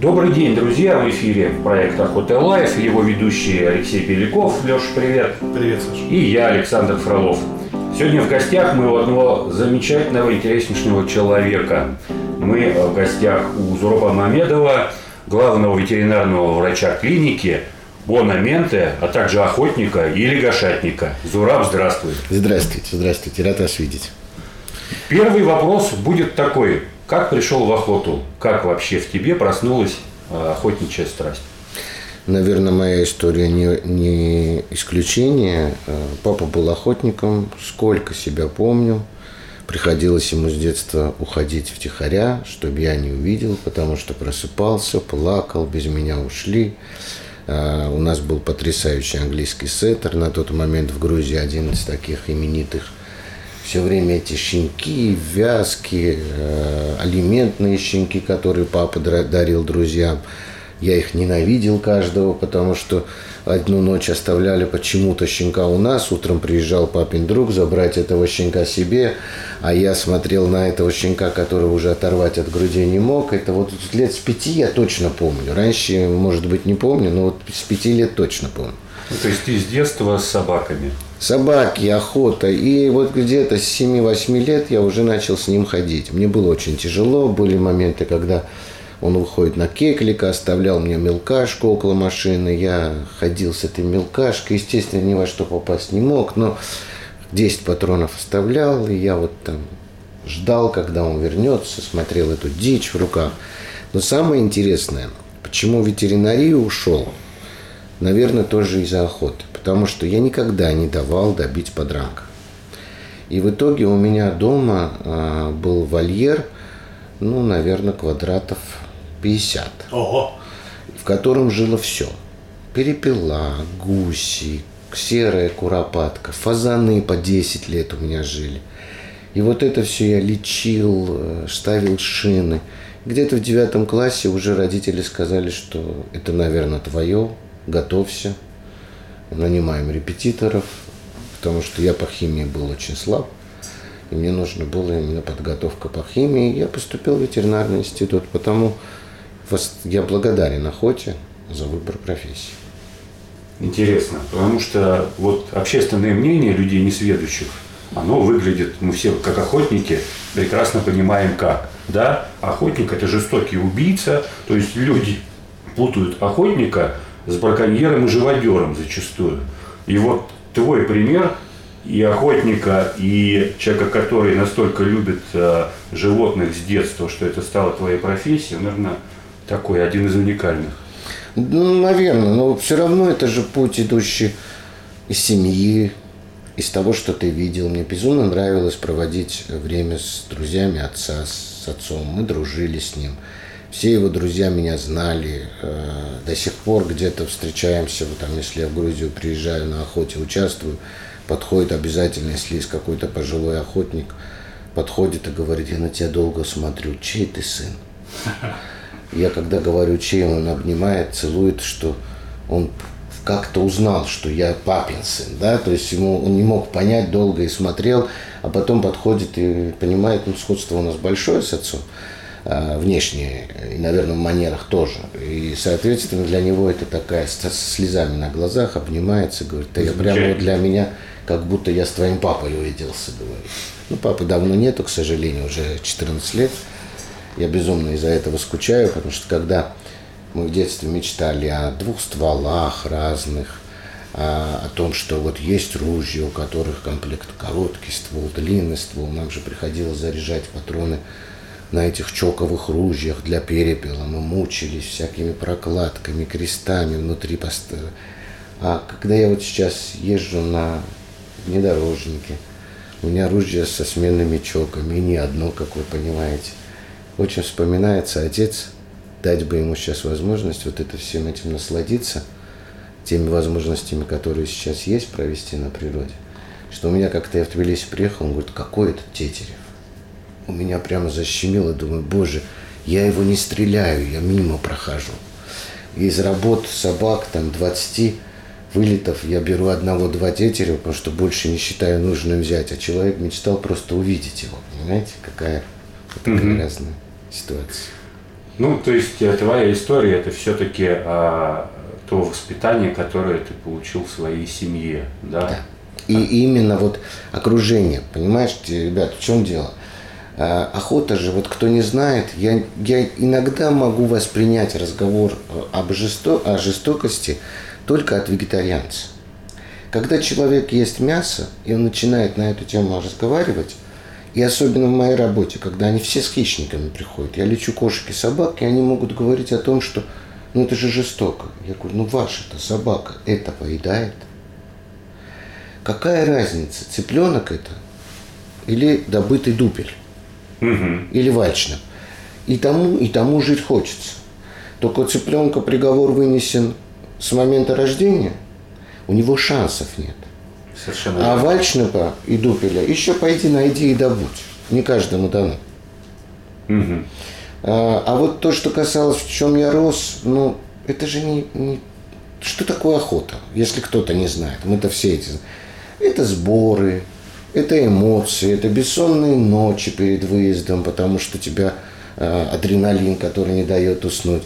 Добрый день, друзья! В эфире проект Охота Life, его ведущий Алексей Беляков. Леша, привет! Привет, Саша! И я, Александр Фролов. Сегодня в гостях мы у одного замечательного, интереснейшего человека. Мы в гостях у Зураба Мамедова, главного ветеринарного врача клиники, Бона Менте, а также охотника и легашатника. Зураб, здравствуй. Здравствуйте, здравствуйте, рад вас видеть. Первый вопрос будет такой. Как пришел в охоту? Как вообще в тебе проснулась э, охотничья страсть? Наверное, моя история не, не исключение. Э, папа был охотником, сколько себя помню. Приходилось ему с детства уходить втихаря, чтобы я не увидел, потому что просыпался, плакал, без меня ушли. Э, у нас был потрясающий английский сеттер на тот момент в Грузии, один из таких именитых все время эти щенки, вязки, э, алиментные щенки, которые папа дарил друзьям. Я их ненавидел каждого, потому что одну ночь оставляли почему-то щенка у нас, утром приезжал папин друг забрать этого щенка себе, а я смотрел на этого щенка, который уже оторвать от груди не мог. Это вот лет с пяти я точно помню. Раньше, может быть, не помню, но вот с пяти лет точно помню. Ну, то есть ты с детства с собаками? Собаки, охота. И вот где-то с 7-8 лет я уже начал с ним ходить. Мне было очень тяжело. Были моменты, когда он выходит на кеклика, оставлял мне мелкашку около машины. Я ходил с этой мелкашкой. Естественно, ни во что попасть не мог, но 10 патронов оставлял. И я вот там ждал, когда он вернется, смотрел эту дичь в руках. Но самое интересное, почему ветеринарию ушел, наверное, тоже из-за охоты потому что я никогда не давал добить подранка. И в итоге у меня дома э, был вольер, ну, наверное, квадратов 50, Ого. в котором жило все. Перепела, гуси, серая куропатка, фазаны по 10 лет у меня жили. И вот это все я лечил, э, ставил шины. Где-то в девятом классе уже родители сказали, что это, наверное, твое, готовься, нанимаем репетиторов, потому что я по химии был очень слаб, и мне нужно было именно подготовка по химии. Я поступил в ветеринарный институт, потому я благодарен охоте за выбор профессии. Интересно, потому что вот общественное мнение людей несведущих, оно выглядит, мы все как охотники прекрасно понимаем как. Да, охотник это жестокий убийца, то есть люди путают охотника с браконьером и живодером зачастую. И вот твой пример и охотника, и человека, который настолько любит э, животных с детства, что это стало твоей профессией, наверное, такой один из уникальных. Ну, наверное, но все равно это же путь, идущий из семьи, из того, что ты видел. Мне безумно нравилось проводить время с друзьями отца, с отцом. Мы дружили с ним. Все его друзья меня знали. Э, до сих пор где-то встречаемся, вот там, если я в Грузию приезжаю на охоте, участвую, подходит обязательно, если есть какой-то пожилой охотник, подходит и говорит, я на тебя долго смотрю, чей ты сын? Я когда говорю, чей, он обнимает, целует, что он как-то узнал, что я папин сын, да, то есть ему он не мог понять долго и смотрел, а потом подходит и понимает, ну, сходство у нас большое с отцом, внешне и, наверное, в манерах тоже. И, соответственно, для него это такая со слезами на глазах, обнимается, говорит, да я прямо вот для меня, как будто я с твоим папой увиделся, говорит. Ну, папы давно нету, к сожалению, уже 14 лет. Я безумно из-за этого скучаю, потому что когда мы в детстве мечтали о двух стволах разных, о, о том, что вот есть ружья, у которых комплект короткий ствол, длинный ствол, нам же приходилось заряжать патроны на этих чоковых ружьях для перепела. Мы мучились всякими прокладками, крестами внутри поста. А когда я вот сейчас езжу на внедорожнике, у меня ружья со сменными чоками, и не одно, как вы понимаете. Очень вспоминается отец, дать бы ему сейчас возможность вот это всем этим насладиться, теми возможностями, которые сейчас есть провести на природе. Что у меня как-то я в Тбилиси приехал, он говорит, какой это Тетерев? У меня прямо защемило, думаю, боже, я его не стреляю, я мимо прохожу. Из работ собак, там, 20 вылетов, я беру одного-два тетерева, потому что больше не считаю нужным взять. А человек мечтал просто увидеть его. Понимаете, какая, какая mm-hmm. ситуация. Ну, то есть э, твоя история это все-таки а, то воспитание, которое ты получил в своей семье, да? Да. И именно вот окружение, понимаешь, ребят, в чем дело? А, охота же, вот кто не знает, я, я иногда могу воспринять разговор э, об жесто, о жестокости только от вегетарианца. Когда человек ест мясо, и он начинает на эту тему разговаривать, и особенно в моей работе, когда они все с хищниками приходят, я лечу кошек и собак, и они могут говорить о том, что ну это же жестоко. Я говорю, ну ваша-то собака это поедает. Какая разница, цыпленок это или добытый дупель, угу. или вальчнап. И тому, и тому жить хочется. Только у цыпленка приговор вынесен с момента рождения, у него шансов нет. Совершенно а вальчнапа и дупеля еще пойди найди и добудь. Не каждому дано. Угу. А, а вот то, что касалось, в чем я рос, ну, это же не, не... Что такое охота, если кто-то не знает? Мы-то все эти... Это сборы, это эмоции, это бессонные ночи перед выездом, потому что тебя э, адреналин, который не дает уснуть.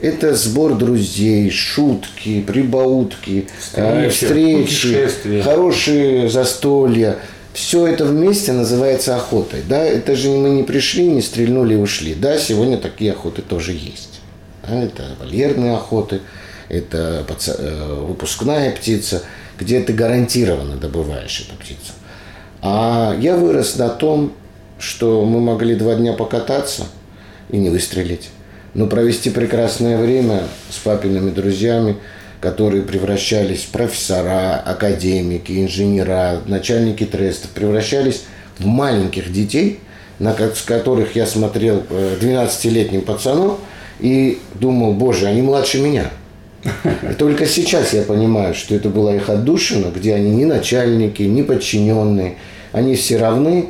Это сбор друзей, шутки, прибаутки, встречи, встречи хорошие застолья. Все это вместе называется охотой. Да? Это же мы не пришли, не стрельнули и ушли. Да, сегодня такие охоты тоже есть. Да? Это вольерные охоты, это э, выпускная птица, где ты гарантированно добываешь эту птицу. А я вырос на том, что мы могли два дня покататься и не выстрелить но провести прекрасное время с папиными друзьями, которые превращались в профессора, академики, инженера, начальники трестов, превращались в маленьких детей, на которых я смотрел 12-летним э, пацаном и думал, боже, они младше меня. Только сейчас я понимаю, что это была их отдушина, где они ни начальники, ни подчиненные, они все равны,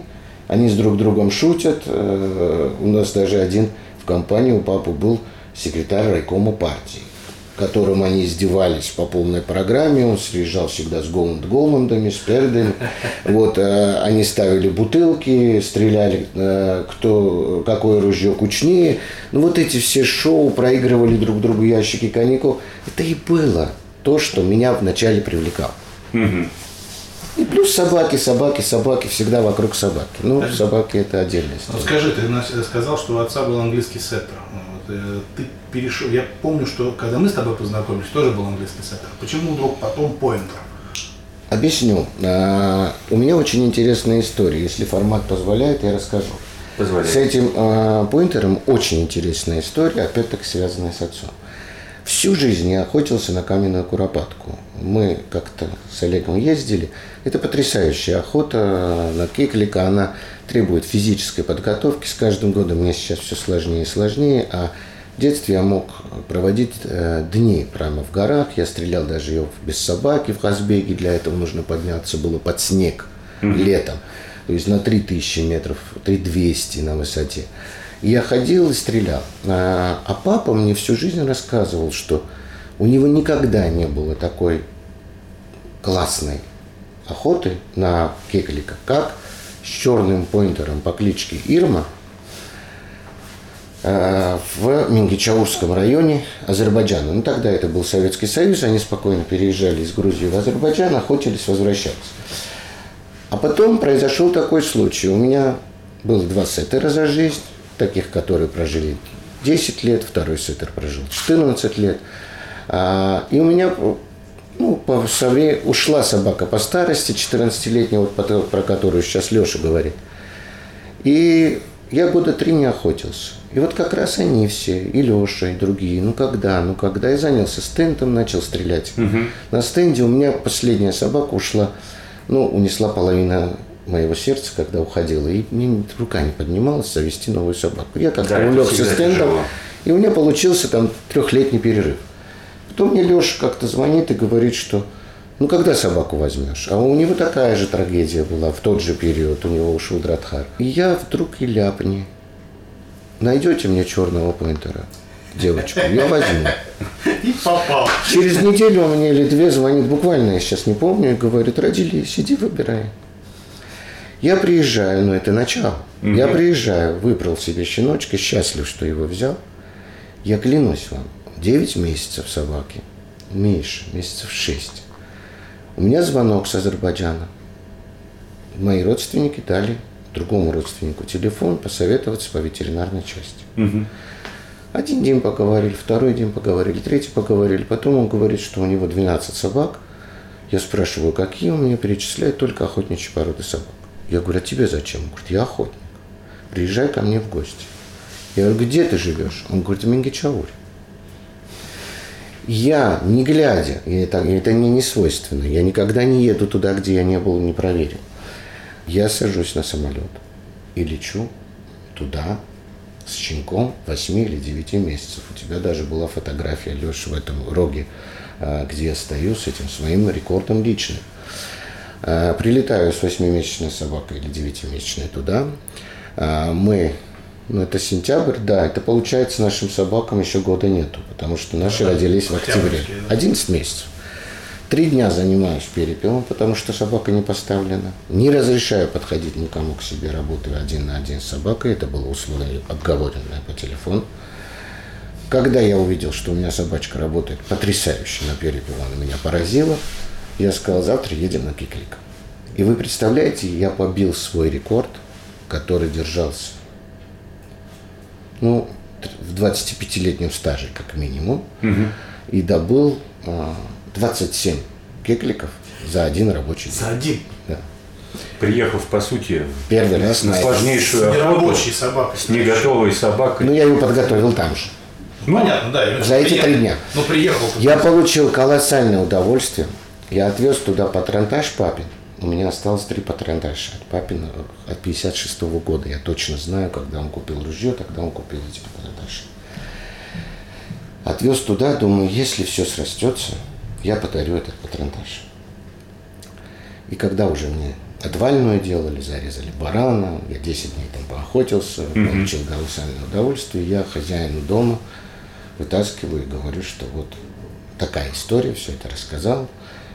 они с друг другом шутят. Э, у нас даже один в компании у папы был секретарь райкома партии, которым они издевались по полной программе. Он приезжал всегда с Голланд Голландами, с пердами. Вот, э, они ставили бутылки, стреляли, э, кто, какое ружье кучнее. Ну, вот эти все шоу проигрывали друг другу ящики коньяков. Это и было то, что меня вначале привлекало. И плюс собаки, собаки, собаки, всегда вокруг собаки. Ну, собаки это отдельная история. Ну, скажи, ты сказал, что у отца был английский сеттер. Э, ты перешел, я помню, что когда мы с тобой познакомились, тоже был английский сеттер. Почему вдруг потом поинтер? Объясню. А, у меня очень интересная история. Если формат позволяет, я расскажу. Позволяет. С этим а, поинтером очень интересная история, опять-таки связанная с отцом. Всю жизнь я охотился на каменную куропатку. Мы как-то с Олегом ездили. Это потрясающая охота на кеклика. Она требует физической подготовки. С каждым годом мне сейчас все сложнее и сложнее. А в детстве я мог проводить э, дни прямо в горах. Я стрелял даже ее без собаки в Хазбеге. Для этого нужно подняться было под снег mm-hmm. летом. То есть на 3000 метров, 3200 на высоте. Я ходил и стрелял. А, а папа мне всю жизнь рассказывал, что у него никогда не было такой классной охоты на кеклика, как с черным поинтером по кличке Ирма а, в Мингичаурском районе Азербайджана. Ну, тогда это был Советский Союз, они спокойно переезжали из Грузии в Азербайджан, охотились, возвращались. А потом произошел такой случай. У меня было два сеттера за жизнь таких, которые прожили 10 лет, второй сеттер прожил 14 лет. А, и у меня ну, по, со времени, ушла собака по старости, 14-летняя, вот про, которую сейчас Леша говорит. И я года три не охотился. И вот как раз они все, и Леша, и другие, ну когда, ну когда. Я занялся стендом, начал стрелять. Угу. На стенде у меня последняя собака ушла, ну, унесла половину моего сердца, когда уходила, и мне рука не поднималась завести новую собаку. Я как-то да, увлекся стендом, и у меня получился там трехлетний перерыв. Потом мне Леша как-то звонит и говорит, что ну когда собаку возьмешь? А у него такая же трагедия была в тот же период, у него ушел Дратхар. И я вдруг и ляпни. Найдете мне черного поинтера? девочку, я возьму. И попал. Через неделю он мне или две звонит, буквально я сейчас не помню, и говорит, родили, сиди, выбирай. Я приезжаю, но это начало. Угу. Я приезжаю, выбрал себе щеночка, счастлив, что его взял. Я клянусь вам, 9 месяцев собаки, меньше, месяцев 6. У меня звонок с Азербайджана. Мои родственники дали другому родственнику телефон посоветоваться по ветеринарной части. Мгм. Один день поговорили, второй день поговорили, третий поговорили. Потом он говорит, что у него 12 собак. Я спрашиваю, какие он мне перечисляет только охотничьи породы собак. Я говорю, а тебе зачем? Он говорит, я охотник. Приезжай ко мне в гости. Я говорю, где ты живешь? Он говорит, в Мингичауре. Я, не глядя, и это, и это мне не свойственно, я никогда не еду туда, где я не был, не проверил. Я сажусь на самолет и лечу туда с щенком 8 или 9 месяцев. У тебя даже была фотография, Леша, в этом роге, а, где я стою с этим своим рекордом личным. А, Прилетаю с 8-месячной собакой или 9-месячной туда. А, Мы, ну это сентябрь, да, это получается нашим собакам еще года нету, потому что наши родились в октябре. Да. 11 месяцев. Три дня занимаюсь перепелом, потому что собака не поставлена. Не разрешаю подходить никому к себе, работаю один на один с собакой. Это было условие обговоренное по телефону. Когда я увидел, что у меня собачка работает потрясающе на перепел, она меня поразила, я сказал, завтра едем на Киклик. И вы представляете, я побил свой рекорд, который держался ну, в 25-летнем стаже, как минимум, и добыл а, 27 кекликов за один рабочий день. За один. Да. Приехав, по сути, Первый раз на сложнейшую охоту Нерабочей собакой. с неготовой собакой. Ну, я его подготовил там же. Ну, понятно, да. я За эти три дня. Ну, приехал. Я получил колоссальное удовольствие. Я отвез туда патронтаж папин. У меня осталось три патронташа от папина от 56 года. Я точно знаю, когда он купил ружье, тогда он купил эти патронташи. Отвез туда, думаю, если все срастется, я подарю этот патронтаж. И когда уже мне отвальную делали, зарезали барана, я 10 дней там поохотился, получил колоссальное удовольствие, я хозяину дома вытаскиваю и говорю, что вот такая история, все это рассказал.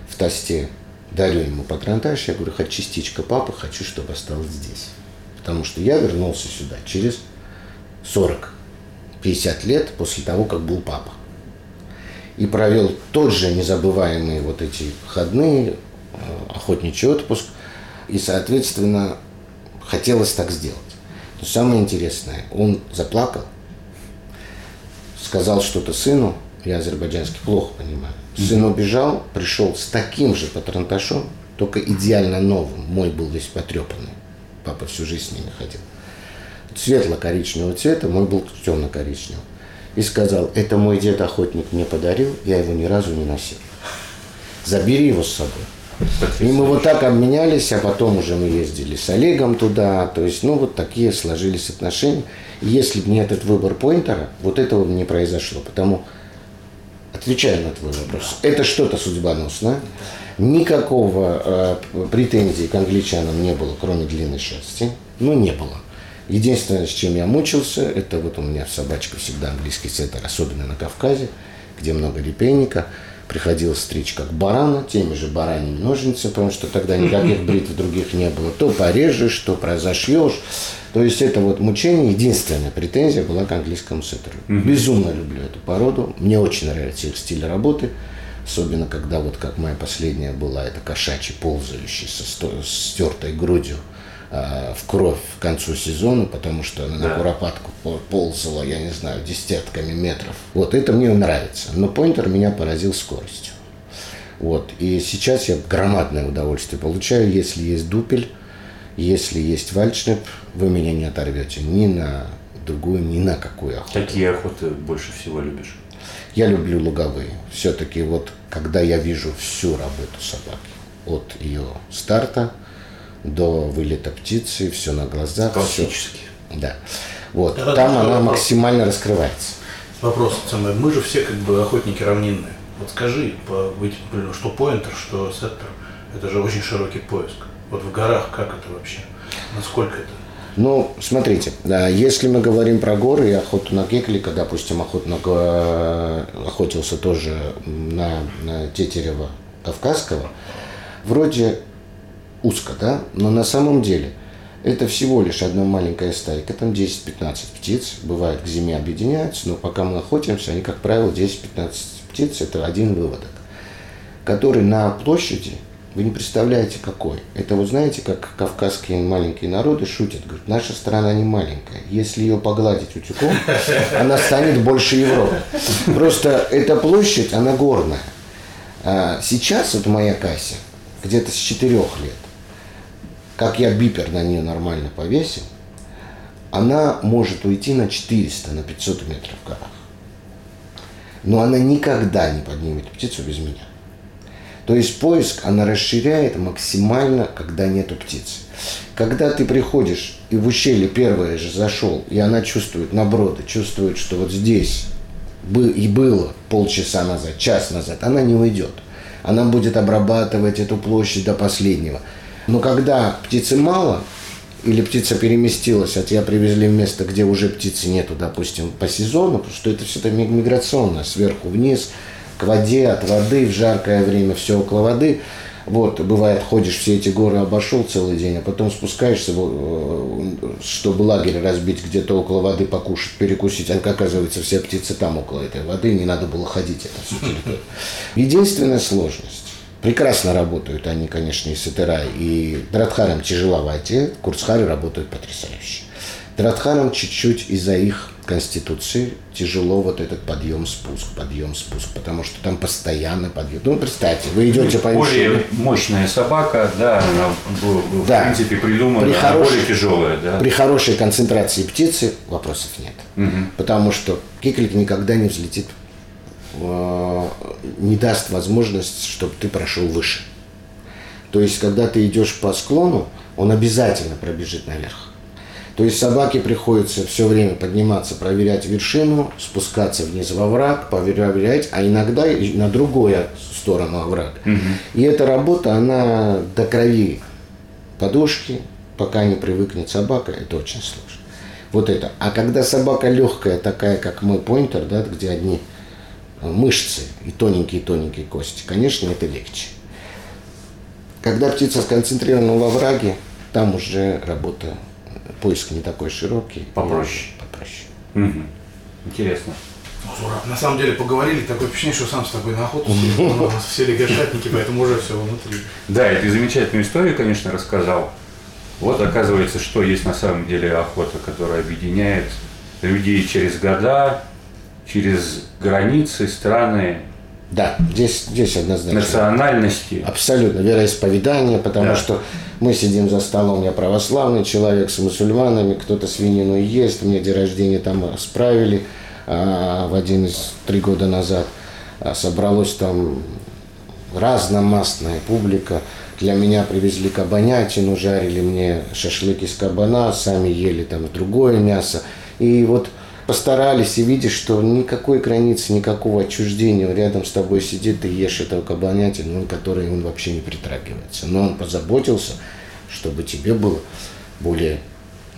В тосте дарю ему патронтаж, я говорю, хоть частичка папы, хочу, чтобы осталось здесь. Потому что я вернулся сюда через 40-50 лет после того, как был папа. И провел тот же незабываемые вот эти выходные, э, охотничий отпуск. И, соответственно, хотелось так сделать. Но самое интересное, он заплакал, сказал что-то сыну, я азербайджанский плохо понимаю. Сын убежал, пришел с таким же патронташом, только идеально новым. Мой был весь потрепанный. Папа всю жизнь с ними ходил. Светло-коричневого цвета, мой был темно-коричневый. И сказал, это мой дед охотник мне подарил, я его ни разу не носил. Забери его с собой. И мы вот так обменялись, а потом уже мы ездили с Олегом туда. То есть, ну, вот такие сложились отношения. И если бы не этот выбор поинтера, вот этого бы не произошло. Потому, отвечая на твой вопрос, это что-то судьбоносное. Никакого э, претензий к англичанам не было, кроме длинной шерсти. Ну, не было. Единственное, с чем я мучился, это вот у меня собачка всегда английский сеттер, особенно на Кавказе, где много репейника. Приходилось стричь как барана, теми же бараньими ножницами, потому что тогда никаких бритв других не было. То порежешь, то произошьешь. То есть это вот мучение, единственная претензия была к английскому сеттеру. Безумно люблю эту породу. Мне очень нравится их стиль работы. Особенно, когда вот как моя последняя была, это кошачий, ползающий со стертой грудью а, в кровь к концу сезона, потому что она на Да. куропатку пол- ползала, я не знаю, десятками метров. Вот это мне нравится. Но поинтер меня поразил скоростью. Вот. И сейчас я громадное удовольствие получаю, если есть дупель, если есть вальчнеп, вы меня не оторвете ни на другую, ни на какую охоту. Какие охоты больше всего любишь? Я люблю луговые. Все-таки вот, когда я вижу всю работу собаки, от ее старта до вылета птицы, все на глазах. всё. Классические. Да. Вот. Это Там она вопрос. максимально раскрывается. Вопрос самый. Мы же все как бы охотники равнинные. Вот скажи, что поинтер, что сеттер, это же очень широкий поиск. Вот в горах как это вообще? Насколько это? Ну, смотрите, если мы говорим про горы и охоту на кеклика, допустим, га- охотился тоже на, на тетерева кавказского, вроде узко, да, но на самом деле Это всего лишь одна маленькая стайка, там 10-15 птиц. Бывает, к зиме объединяются, но пока мы охотимся, они, как правило, 10-15 птиц – это один выводок, который на площади, вы не представляете какой. Это вы знаете, как кавказские маленькие народы шутят. Говорят, наша страна не маленькая. Если ее погладить утюгом, она станет больше Европы. Просто эта площадь, она горная. А сейчас вот моя Кася, где-то с четырех лет, как я бипер на нее нормально повесил, она может уйти на 400, на 500 метров в горах. Но она никогда не поднимет птицу без меня. То есть поиск она расширяет максимально, когда нету птицы. Когда ты приходишь и в ущелье первое же зашел, и она чувствует наброды, чувствует, что вот здесь и было полчаса назад, час назад, она не уйдет. Она будет обрабатывать эту площадь до последнего. Но когда птицы мало, или птица переместилась, а тебя привезли в место, где уже птицы нету, допустим, по сезону, потому что это все-таки миграционно, сверху вниз, к воде, от воды, в жаркое время все около воды. Вот, бывает, ходишь все эти горы, обошел целый день, а потом спускаешься, э, чтобы лагерь разбить где-то около воды, покушать, перекусить. А оказывается, все птицы там около этой воды, не надо было ходить это всю территорию. Единственная сложность Прекрасно работают они, конечно, и Сатера, и Драдхарам тяжеловатее, Курцхары работают потрясающе. Драдхарам чуть-чуть из-за их конституции тяжело вот этот подъем-спуск, подъем-спуск, потому что там постоянно подъем. Ну, представьте, вы идете по Более мощная собака, да, она в, да. принципе придумана, при хорош... более тяжелая, да. При хорошей концентрации птицы вопросов нет, угу. потому что киклик никогда не взлетит Э, не даст возможность, чтобы ты прошел выше. То есть, когда ты идешь по склону, он обязательно пробежит наверх. То есть собаке приходится все время подниматься, проверять вершину, спускаться вниз во враг, проверять, а иногда и на другую сторону овраг. Угу. И эта работа, она до крови подушки, пока не привыкнет собака, это очень сложно. Вот это. А когда собака легкая, такая, как мой поинтер, да, где одни мышцы и тоненькие-тоненькие кости, конечно, это легче. Когда птица сконцентрирована во враге, там уже работа, поиск не такой широкий. Попроще. Попроще. Угу. Интересно. На самом деле поговорили, такое впечатление, что сам с тобой на охоту все лягушатники, поэтому уже все внутри. Да, и ты замечательную историю, конечно, рассказал. Вот оказывается, что есть на самом деле охота, которая объединяет людей через года, через границы, страны. Да, здесь, здесь однозначно. Национальности. Абсолютно, вероисповедание, потому да. что мы сидим за столом, я православный человек с мусульманами, кто-то свинину ест, мне день рождения там справили а, в один из три года назад. А, собралось там разномастная публика. Для меня привезли кабанятину, жарили мне шашлык из кабана, сами ели там другое мясо. И вот постарались и видишь, что никакой границы, никакого отчуждения. Он рядом с тобой сидит, и ешь этого кабанятину, который он вообще не притрагивается. Но он позаботился, чтобы тебе был более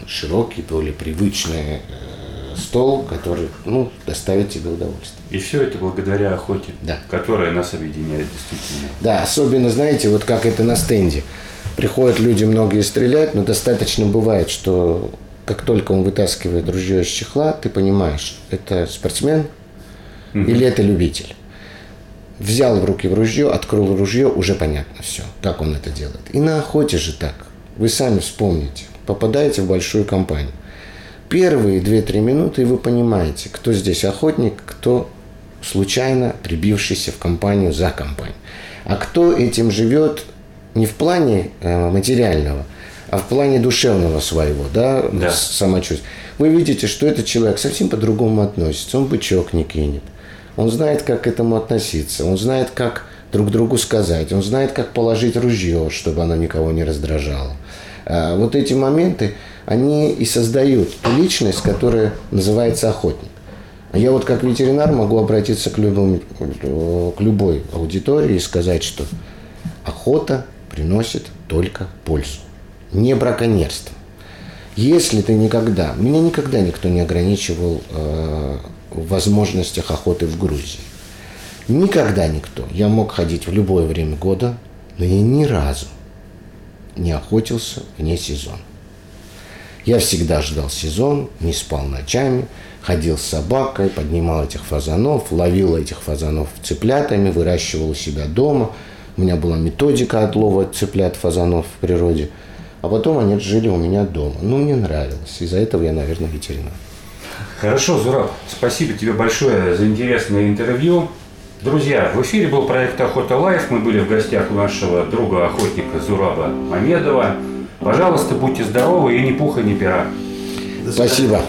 широкий, более привычный э, стол, который ну, доставит тебе удовольствие. И все это благодаря охоте, да. которая нас объединяет действительно. Да, особенно, знаете, вот как это на стенде. Приходят люди многие стрелять, но достаточно бывает, что как только он вытаскивает ружье из чехла, ты понимаешь, это спортсмен угу. или это любитель. Взял в руки в ружье, открыл ружье, уже понятно все, как он это делает. И на охоте же так. Вы сами вспомните. Попадаете в большую компанию. Первые 2-3 минуты, и вы понимаете, кто здесь охотник, кто случайно прибившийся в компанию за компанию. А кто этим живет не в плане э, материального, а в плане душевного своего, да, да. самочувствия, вы видите, что этот человек совсем по-другому относится. Он бычок не кинет. Он знает, как к этому относиться. Он знает, как друг другу сказать. Он знает, как положить ружье, чтобы оно никого не раздражало. А вот эти моменты, они и создают ту личность, которая называется охотник. Я вот как ветеринар могу обратиться к, любому, к любой аудитории и сказать, что охота приносит только пользу не браконьерство. Если ты никогда, меня никогда никто не ограничивал э, в возможностях охоты в Грузии. Никогда никто. Я мог ходить в любое время года, но я ни разу не охотился вне сезона. Я всегда ждал сезон, не спал ночами, ходил с собакой, поднимал этих фазанов, ловил этих фазанов цыплятами, выращивал у себя дома. У меня была методика отлова цыплят фазанов в природе. А потом они жили у меня дома. Ну, мне нравилось. Из-за этого я, наверное, ветеринар. Хорошо, Зураб, спасибо тебе большое за интересное интервью. Друзья, в эфире был проект «Охота Life». Мы были в гостях у нашего друга-охотника Зураба Мамедова. Пожалуйста, будьте здоровы и ни пуха, ни пера. Спасибо.